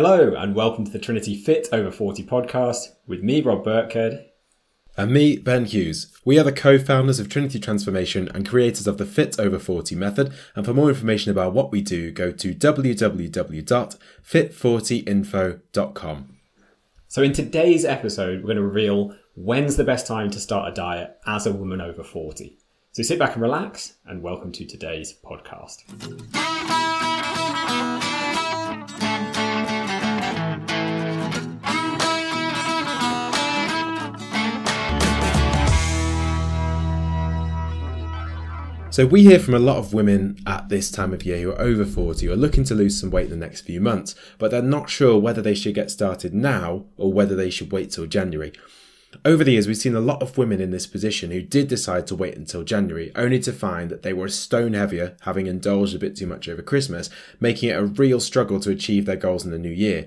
Hello, and welcome to the Trinity Fit Over 40 podcast with me, Rob Birkhead. And me, Ben Hughes. We are the co founders of Trinity Transformation and creators of the Fit Over 40 method. And for more information about what we do, go to www.fit40info.com. So, in today's episode, we're going to reveal when's the best time to start a diet as a woman over 40. So, sit back and relax, and welcome to today's podcast. So, we hear from a lot of women at this time of year who are over 40 who are looking to lose some weight in the next few months, but they're not sure whether they should get started now or whether they should wait till January. Over the years, we've seen a lot of women in this position who did decide to wait until January, only to find that they were a stone heavier, having indulged a bit too much over Christmas, making it a real struggle to achieve their goals in the new year.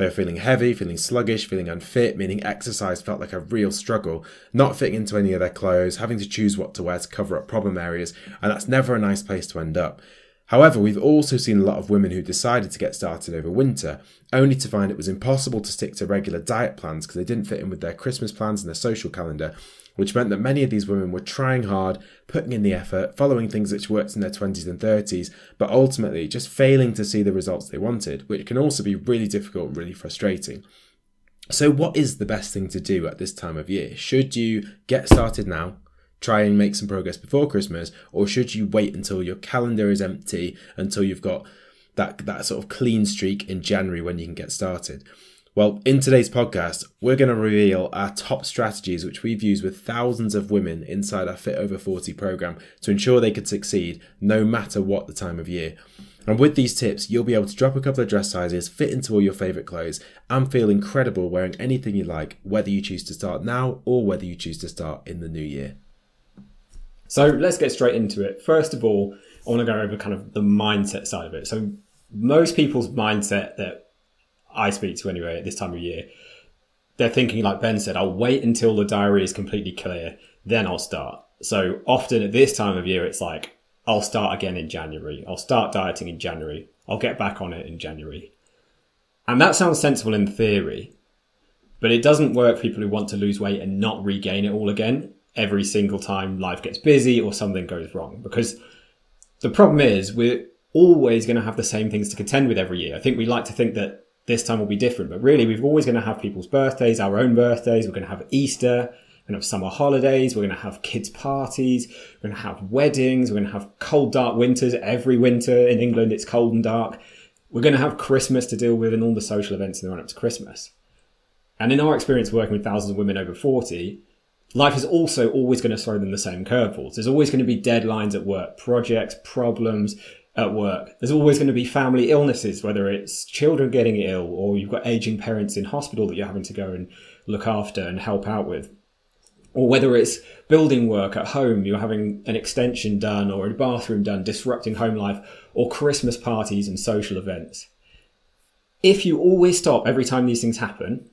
They were feeling heavy, feeling sluggish, feeling unfit, meaning exercise felt like a real struggle, not fitting into any of their clothes, having to choose what to wear to cover up problem areas, and that's never a nice place to end up. However, we've also seen a lot of women who decided to get started over winter, only to find it was impossible to stick to regular diet plans because they didn't fit in with their Christmas plans and their social calendar, which meant that many of these women were trying hard, putting in the effort, following things which worked in their 20s and 30s, but ultimately just failing to see the results they wanted, which can also be really difficult and really frustrating. So, what is the best thing to do at this time of year? Should you get started now, try and make some progress before Christmas, or should you wait until your calendar is empty, until you've got that, that sort of clean streak in January when you can get started? Well, in today's podcast, we're going to reveal our top strategies which we've used with thousands of women inside our Fit Over 40 program to ensure they could succeed no matter what the time of year. And with these tips, you'll be able to drop a couple of dress sizes, fit into all your favourite clothes, and feel incredible wearing anything you like, whether you choose to start now or whether you choose to start in the new year. So let's get straight into it. First of all, I want to go over kind of the mindset side of it. So most people's mindset that I speak to anyway at this time of year, they're thinking, like Ben said, I'll wait until the diary is completely clear, then I'll start. So often at this time of year, it's like, I'll start again in January. I'll start dieting in January. I'll get back on it in January. And that sounds sensible in theory, but it doesn't work for people who want to lose weight and not regain it all again every single time life gets busy or something goes wrong. Because the problem is, we're always going to have the same things to contend with every year. I think we like to think that this time will be different. But really, we're always going to have people's birthdays, our own birthdays. We're going to have Easter. We're going to have summer holidays. We're going to have kids' parties. We're going to have weddings. We're going to have cold, dark winters. Every winter in England, it's cold and dark. We're going to have Christmas to deal with and all the social events in the run up to Christmas. And in our experience working with thousands of women over 40, life is also always going to throw them the same curveballs. There's always going to be deadlines at work, projects, problems, at work. There's always going to be family illnesses, whether it's children getting ill or you've got aging parents in hospital that you're having to go and look after and help out with. Or whether it's building work at home, you're having an extension done or a bathroom done, disrupting home life, or Christmas parties and social events. If you always stop every time these things happen,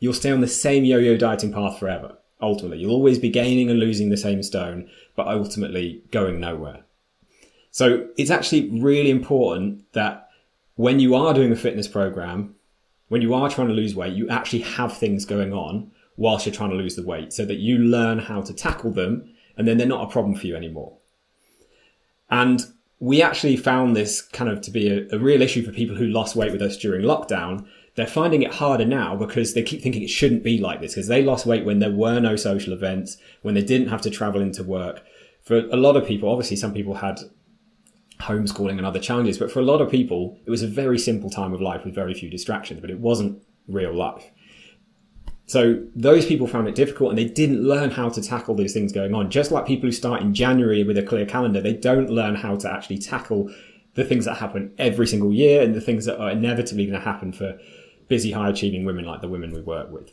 you'll stay on the same yo yo dieting path forever. Ultimately, you'll always be gaining and losing the same stone, but ultimately going nowhere. So it's actually really important that when you are doing a fitness program, when you are trying to lose weight, you actually have things going on whilst you're trying to lose the weight so that you learn how to tackle them and then they're not a problem for you anymore. And we actually found this kind of to be a, a real issue for people who lost weight with us during lockdown. They're finding it harder now because they keep thinking it shouldn't be like this because they lost weight when there were no social events, when they didn't have to travel into work. For a lot of people, obviously some people had homeschooling and other challenges. But for a lot of people, it was a very simple time of life with very few distractions, but it wasn't real life. So those people found it difficult and they didn't learn how to tackle those things going on. Just like people who start in January with a clear calendar, they don't learn how to actually tackle the things that happen every single year and the things that are inevitably going to happen for busy, high achieving women like the women we work with.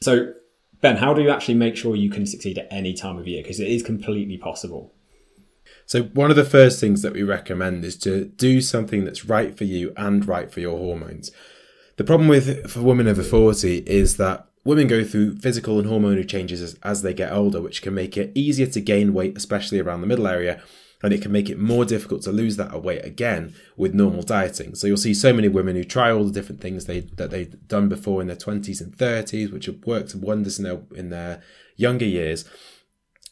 So, Ben, how do you actually make sure you can succeed at any time of year? Because it is completely possible. So, one of the first things that we recommend is to do something that's right for you and right for your hormones. The problem with for women over 40 is that women go through physical and hormonal changes as, as they get older, which can make it easier to gain weight, especially around the middle area, and it can make it more difficult to lose that weight again with normal dieting. So you'll see so many women who try all the different things they that they've done before in their 20s and 30s, which have worked wonders in their in their younger years.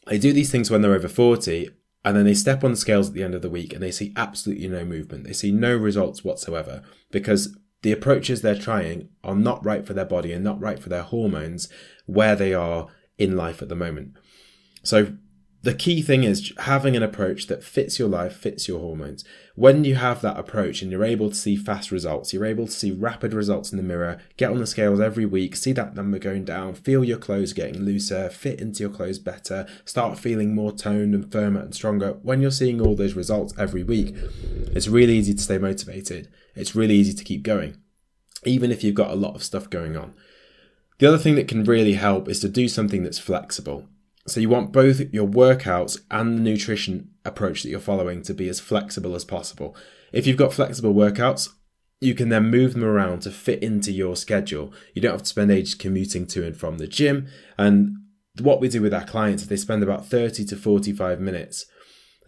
They do these things when they're over 40 and then they step on the scales at the end of the week and they see absolutely no movement. They see no results whatsoever because the approaches they're trying are not right for their body and not right for their hormones where they are in life at the moment. So the key thing is having an approach that fits your life, fits your hormones. When you have that approach and you're able to see fast results, you're able to see rapid results in the mirror, get on the scales every week, see that number going down, feel your clothes getting looser, fit into your clothes better, start feeling more toned and firmer and stronger. When you're seeing all those results every week, it's really easy to stay motivated. It's really easy to keep going, even if you've got a lot of stuff going on. The other thing that can really help is to do something that's flexible. So you want both your workouts and the nutrition approach that you're following to be as flexible as possible. If you've got flexible workouts, you can then move them around to fit into your schedule. You don't have to spend ages commuting to and from the gym. And what we do with our clients is they spend about 30 to 45 minutes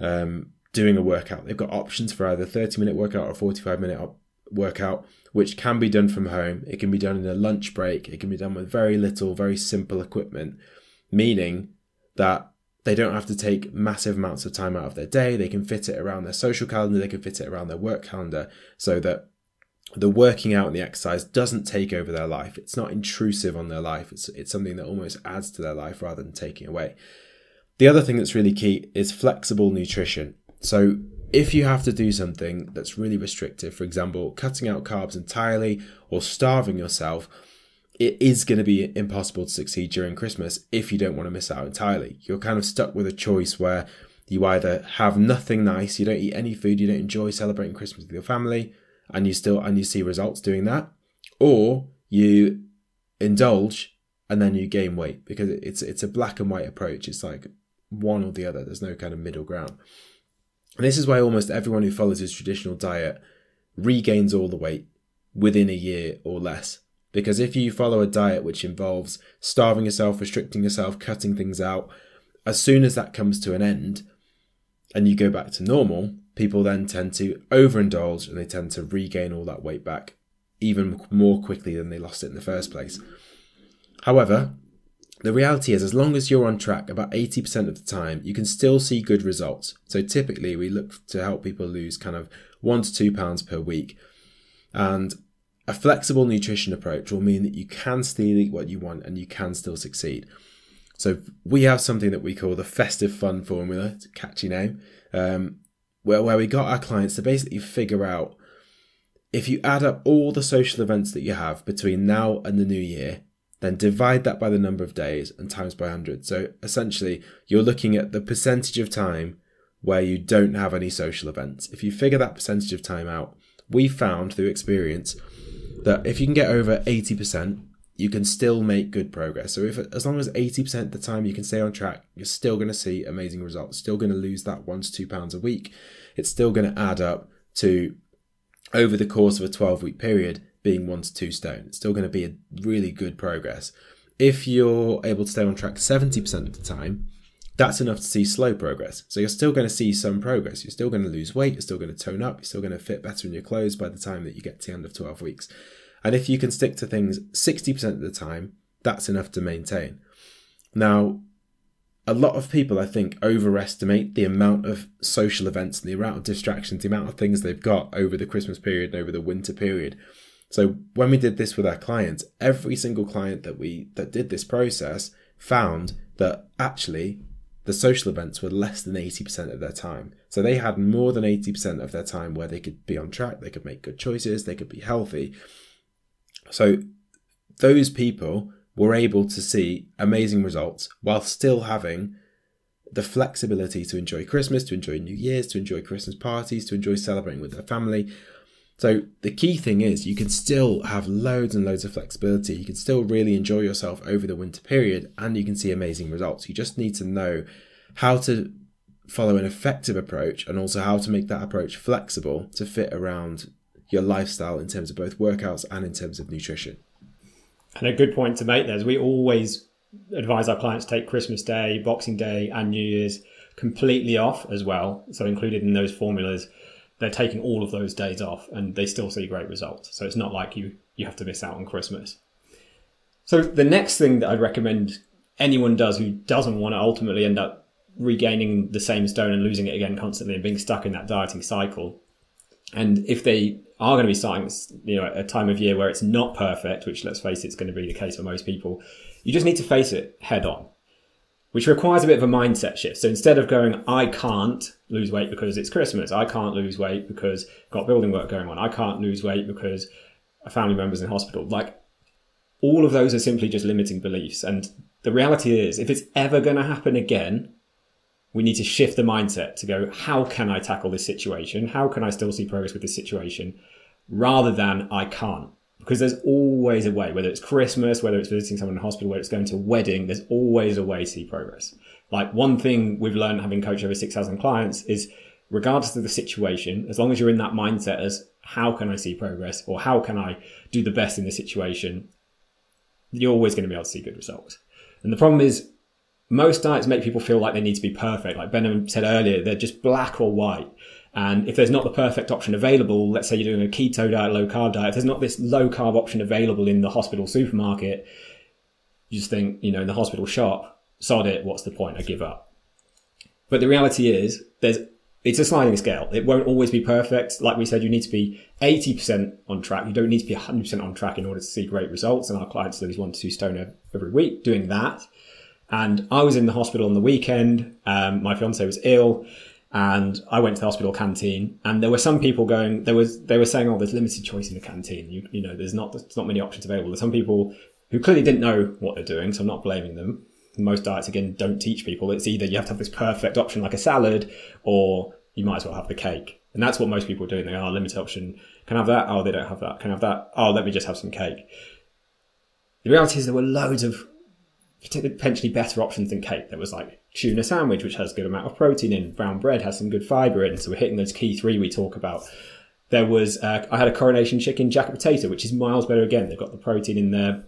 um, doing a workout. They've got options for either 30 minute workout or 45 minute workout, which can be done from home. It can be done in a lunch break. It can be done with very little, very simple equipment, meaning that they don't have to take massive amounts of time out of their day. They can fit it around their social calendar, they can fit it around their work calendar so that the working out and the exercise doesn't take over their life. It's not intrusive on their life. It's it's something that almost adds to their life rather than taking away. The other thing that's really key is flexible nutrition. So if you have to do something that's really restrictive, for example, cutting out carbs entirely or starving yourself, it is going to be impossible to succeed during Christmas if you don't want to miss out entirely. You're kind of stuck with a choice where you either have nothing nice, you don't eat any food, you don't enjoy celebrating Christmas with your family, and you still and you see results doing that, or you indulge and then you gain weight because it's it's a black and white approach. It's like one or the other. There's no kind of middle ground. And this is why almost everyone who follows his traditional diet regains all the weight within a year or less because if you follow a diet which involves starving yourself, restricting yourself, cutting things out, as soon as that comes to an end and you go back to normal, people then tend to overindulge and they tend to regain all that weight back even more quickly than they lost it in the first place. However, the reality is, as long as you're on track about 80% of the time, you can still see good results. So typically, we look to help people lose kind of one to two pounds per week. And a flexible nutrition approach will mean that you can still eat what you want and you can still succeed. So we have something that we call the festive fun formula. It's a catchy name. Um, where, where we got our clients to basically figure out if you add up all the social events that you have between now and the new year, then divide that by the number of days and times by 100. So essentially, you're looking at the percentage of time where you don't have any social events. If you figure that percentage of time out, we found through experience that if you can get over 80%, you can still make good progress. So if as long as 80% of the time you can stay on track, you're still going to see amazing results. Still going to lose that 1 to 2 pounds a week. It's still going to add up to over the course of a 12 week period being 1 to 2 stone. It's still going to be a really good progress. If you're able to stay on track 70% of the time, that's enough to see slow progress. So you're still going to see some progress. You're still going to lose weight. You're still going to tone up. You're still going to fit better in your clothes by the time that you get to the end of 12 weeks. And if you can stick to things 60% of the time, that's enough to maintain. Now, a lot of people, I think, overestimate the amount of social events the amount of distractions, the amount of things they've got over the Christmas period and over the winter period. So when we did this with our clients, every single client that we that did this process found that actually the social events were less than 80% of their time. So they had more than 80% of their time where they could be on track, they could make good choices, they could be healthy. So those people were able to see amazing results while still having the flexibility to enjoy Christmas, to enjoy New Year's, to enjoy Christmas parties, to enjoy celebrating with their family. So the key thing is you can still have loads and loads of flexibility. You can still really enjoy yourself over the winter period and you can see amazing results. You just need to know how to follow an effective approach and also how to make that approach flexible to fit around your lifestyle in terms of both workouts and in terms of nutrition. And a good point to make there is we always advise our clients to take Christmas Day, Boxing Day, and New Year's completely off as well. So included in those formulas, they're taking all of those days off and they still see great results. So it's not like you, you have to miss out on Christmas. So the next thing that I'd recommend anyone does who doesn't want to ultimately end up regaining the same stone and losing it again constantly and being stuck in that dieting cycle. And if they are going to be starting, you know, a time of year where it's not perfect, which let's face it, it's going to be the case for most people, you just need to face it head on, which requires a bit of a mindset shift. So instead of going, I can't lose weight because it's Christmas, I can't lose weight because I've got building work going on, I can't lose weight because a family member's in hospital, like all of those are simply just limiting beliefs. And the reality is, if it's ever going to happen again, we need to shift the mindset to go, how can I tackle this situation? How can I still see progress with this situation? Rather than I can't. Because there's always a way, whether it's Christmas, whether it's visiting someone in hospital, whether it's going to a wedding, there's always a way to see progress. Like one thing we've learned having coached over 6,000 clients is regardless of the situation, as long as you're in that mindset as how can I see progress or how can I do the best in this situation, you're always going to be able to see good results. And the problem is most diets make people feel like they need to be perfect. Like Benham said earlier, they're just black or white. And if there's not the perfect option available, let's say you're doing a keto diet, low carb diet, if there's not this low carb option available in the hospital supermarket, you just think, you know, in the hospital shop, sod it, what's the point? I give up. But the reality is, there's it's a sliding scale. It won't always be perfect. Like we said, you need to be 80% on track. You don't need to be 100% on track in order to see great results. And our clients lose one to two stone every week doing that. And I was in the hospital on the weekend. Um, my fiance was ill and I went to the hospital canteen and there were some people going, there was, they were saying, oh, there's limited choice in the canteen. You, you know, there's not, there's not many options available. There's some people who clearly didn't know what they're doing. So I'm not blaming them. Most diets again don't teach people. It's either you have to have this perfect option like a salad or you might as well have the cake. And that's what most people are doing. They are oh, limited option. Can I have that? Oh, they don't have that. Can I have that? Oh, let me just have some cake. The reality is there were loads of potentially better options than cake. There was like tuna sandwich, which has a good amount of protein in. Brown bread has some good fibre in. So we're hitting those key three we talk about. There was, uh, I had a coronation chicken jacket potato, which is miles better again. They've got the protein in there.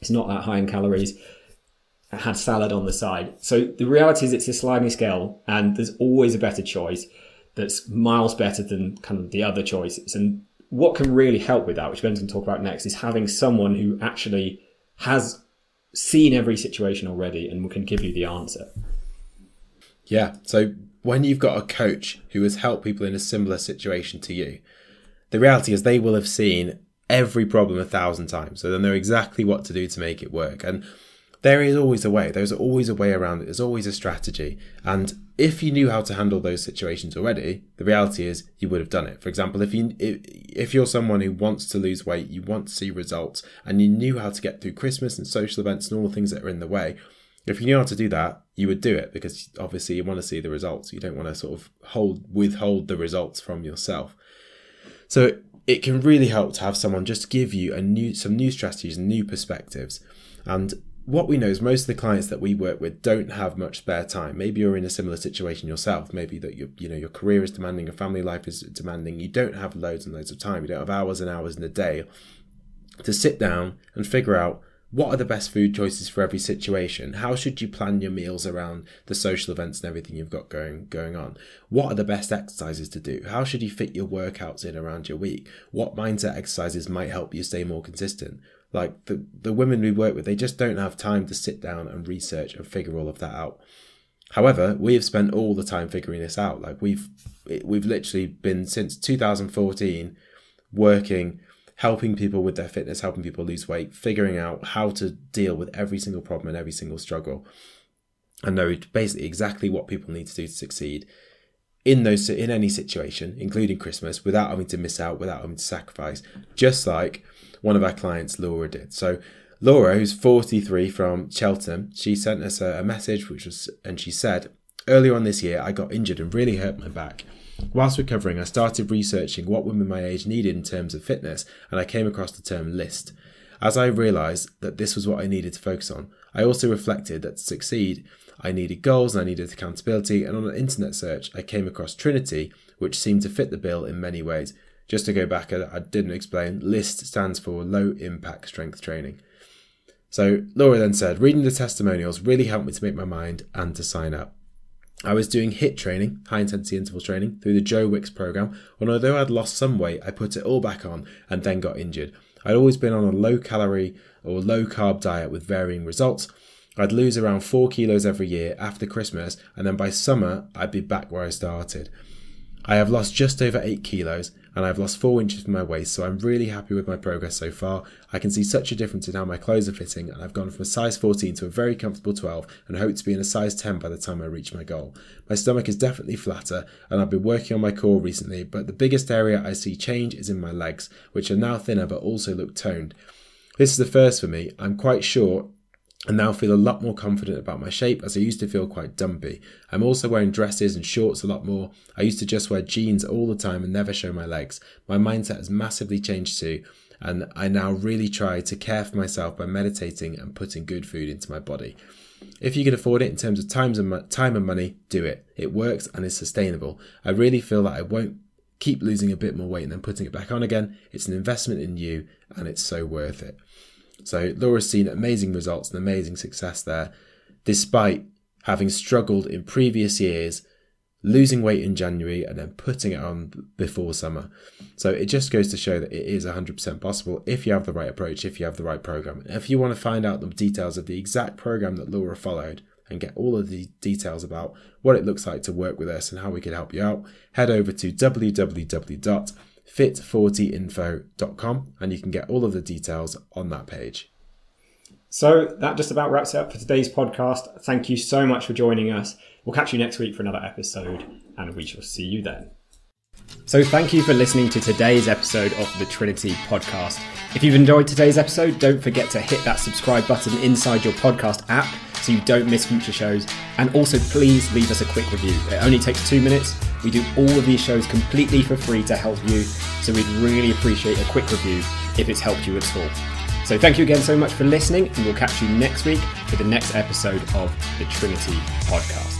It's not that high in calories. I had salad on the side. So the reality is it's a sliding scale and there's always a better choice that's miles better than kind of the other choices. And what can really help with that, which Ben's going to talk about next, is having someone who actually has seen every situation already and can give you the answer. Yeah. So when you've got a coach who has helped people in a similar situation to you, the reality is they will have seen every problem a thousand times. So they know exactly what to do to make it work. And there is always a way. There's always a way around it. There's always a strategy. And if you knew how to handle those situations already, the reality is you would have done it. For example, if you if, you're someone who wants to lose weight, you want to see results, and you knew how to get through Christmas and social events and all the things that are in the way, if you knew how to do that, you would do it because obviously you want to see the results. You don't want to sort of hold withhold the results from yourself. So it can really help to have someone just give you a new some new strategies and new perspectives. And what we know is most of the clients that we work with don't have much spare time. Maybe you're in a similar situation yourself. Maybe that your you know your career is demanding, your family life is demanding. You don't have loads and loads of time. You don't have hours and hours in a day to sit down and figure out what are the best food choices for every situation? How should you plan your meals around the social events and everything you've got going going on? What are the best exercises to do? How should you fit your workouts in around your week? What mindset exercises might help you stay more consistent? Like the, the women we work with, they just don't have time to sit down and research and figure all of that out. However, we have spent all the time figuring this out. Like we've we've literally been since 2014 working, helping people with their fitness, helping people lose weight, figuring out how to deal with every single problem and every single struggle, and know basically exactly what people need to do to succeed in those in any situation, including Christmas, without having to miss out, without having to sacrifice. Just like one of our clients, Laura, did. So Laura, who's 43 from Cheltenham, she sent us a, a message, which was, and she said, earlier on this year, I got injured and really hurt my back. Whilst recovering, I started researching what women my age needed in terms of fitness, and I came across the term list. As I realised that this was what I needed to focus on, I also reflected that to succeed, I needed goals and I needed accountability, and on an internet search, I came across Trinity, which seemed to fit the bill in many ways. Just to go back, I didn't explain, LIST stands for Low Impact Strength Training. So Laura then said, reading the testimonials really helped me to make my mind and to sign up. I was doing HIIT training, high intensity interval training, through the Joe Wicks program, and although I'd lost some weight, I put it all back on and then got injured. I'd always been on a low calorie or low carb diet with varying results. I'd lose around 4 kilos every year after Christmas, and then by summer, I'd be back where I started. I have lost just over 8 kilos and I've lost 4 inches from my waist, so I'm really happy with my progress so far. I can see such a difference in how my clothes are fitting, and I've gone from a size 14 to a very comfortable 12 and hope to be in a size 10 by the time I reach my goal. My stomach is definitely flatter, and I've been working on my core recently, but the biggest area I see change is in my legs, which are now thinner but also look toned. This is the first for me. I'm quite short and now feel a lot more confident about my shape as I used to feel quite dumpy. I'm also wearing dresses and shorts a lot more. I used to just wear jeans all the time and never show my legs. My mindset has massively changed too, and I now really try to care for myself by meditating and putting good food into my body. If you can afford it in terms of times and time and money, do it. It works and is sustainable. I really feel that I won't keep losing a bit more weight and then putting it back on again. It's an investment in you and it's so worth it. So Laura's seen amazing results and amazing success there, despite having struggled in previous years, losing weight in January and then putting it on before summer. So it just goes to show that it is 100% possible if you have the right approach, if you have the right program. And if you want to find out the details of the exact program that Laura followed and get all of the details about what it looks like to work with us and how we can help you out, head over to www fit40info.com and you can get all of the details on that page. So that just about wraps it up for today's podcast. Thank you so much for joining us. We'll catch you next week for another episode and we shall see you then. So, thank you for listening to today's episode of the Trinity podcast. If you've enjoyed today's episode, don't forget to hit that subscribe button inside your podcast app so you don't miss future shows. And also, please leave us a quick review. It only takes two minutes. We do all of these shows completely for free to help you, so we'd really appreciate a quick review if it's helped you at all. So, thank you again so much for listening, and we'll catch you next week for the next episode of the Trinity podcast.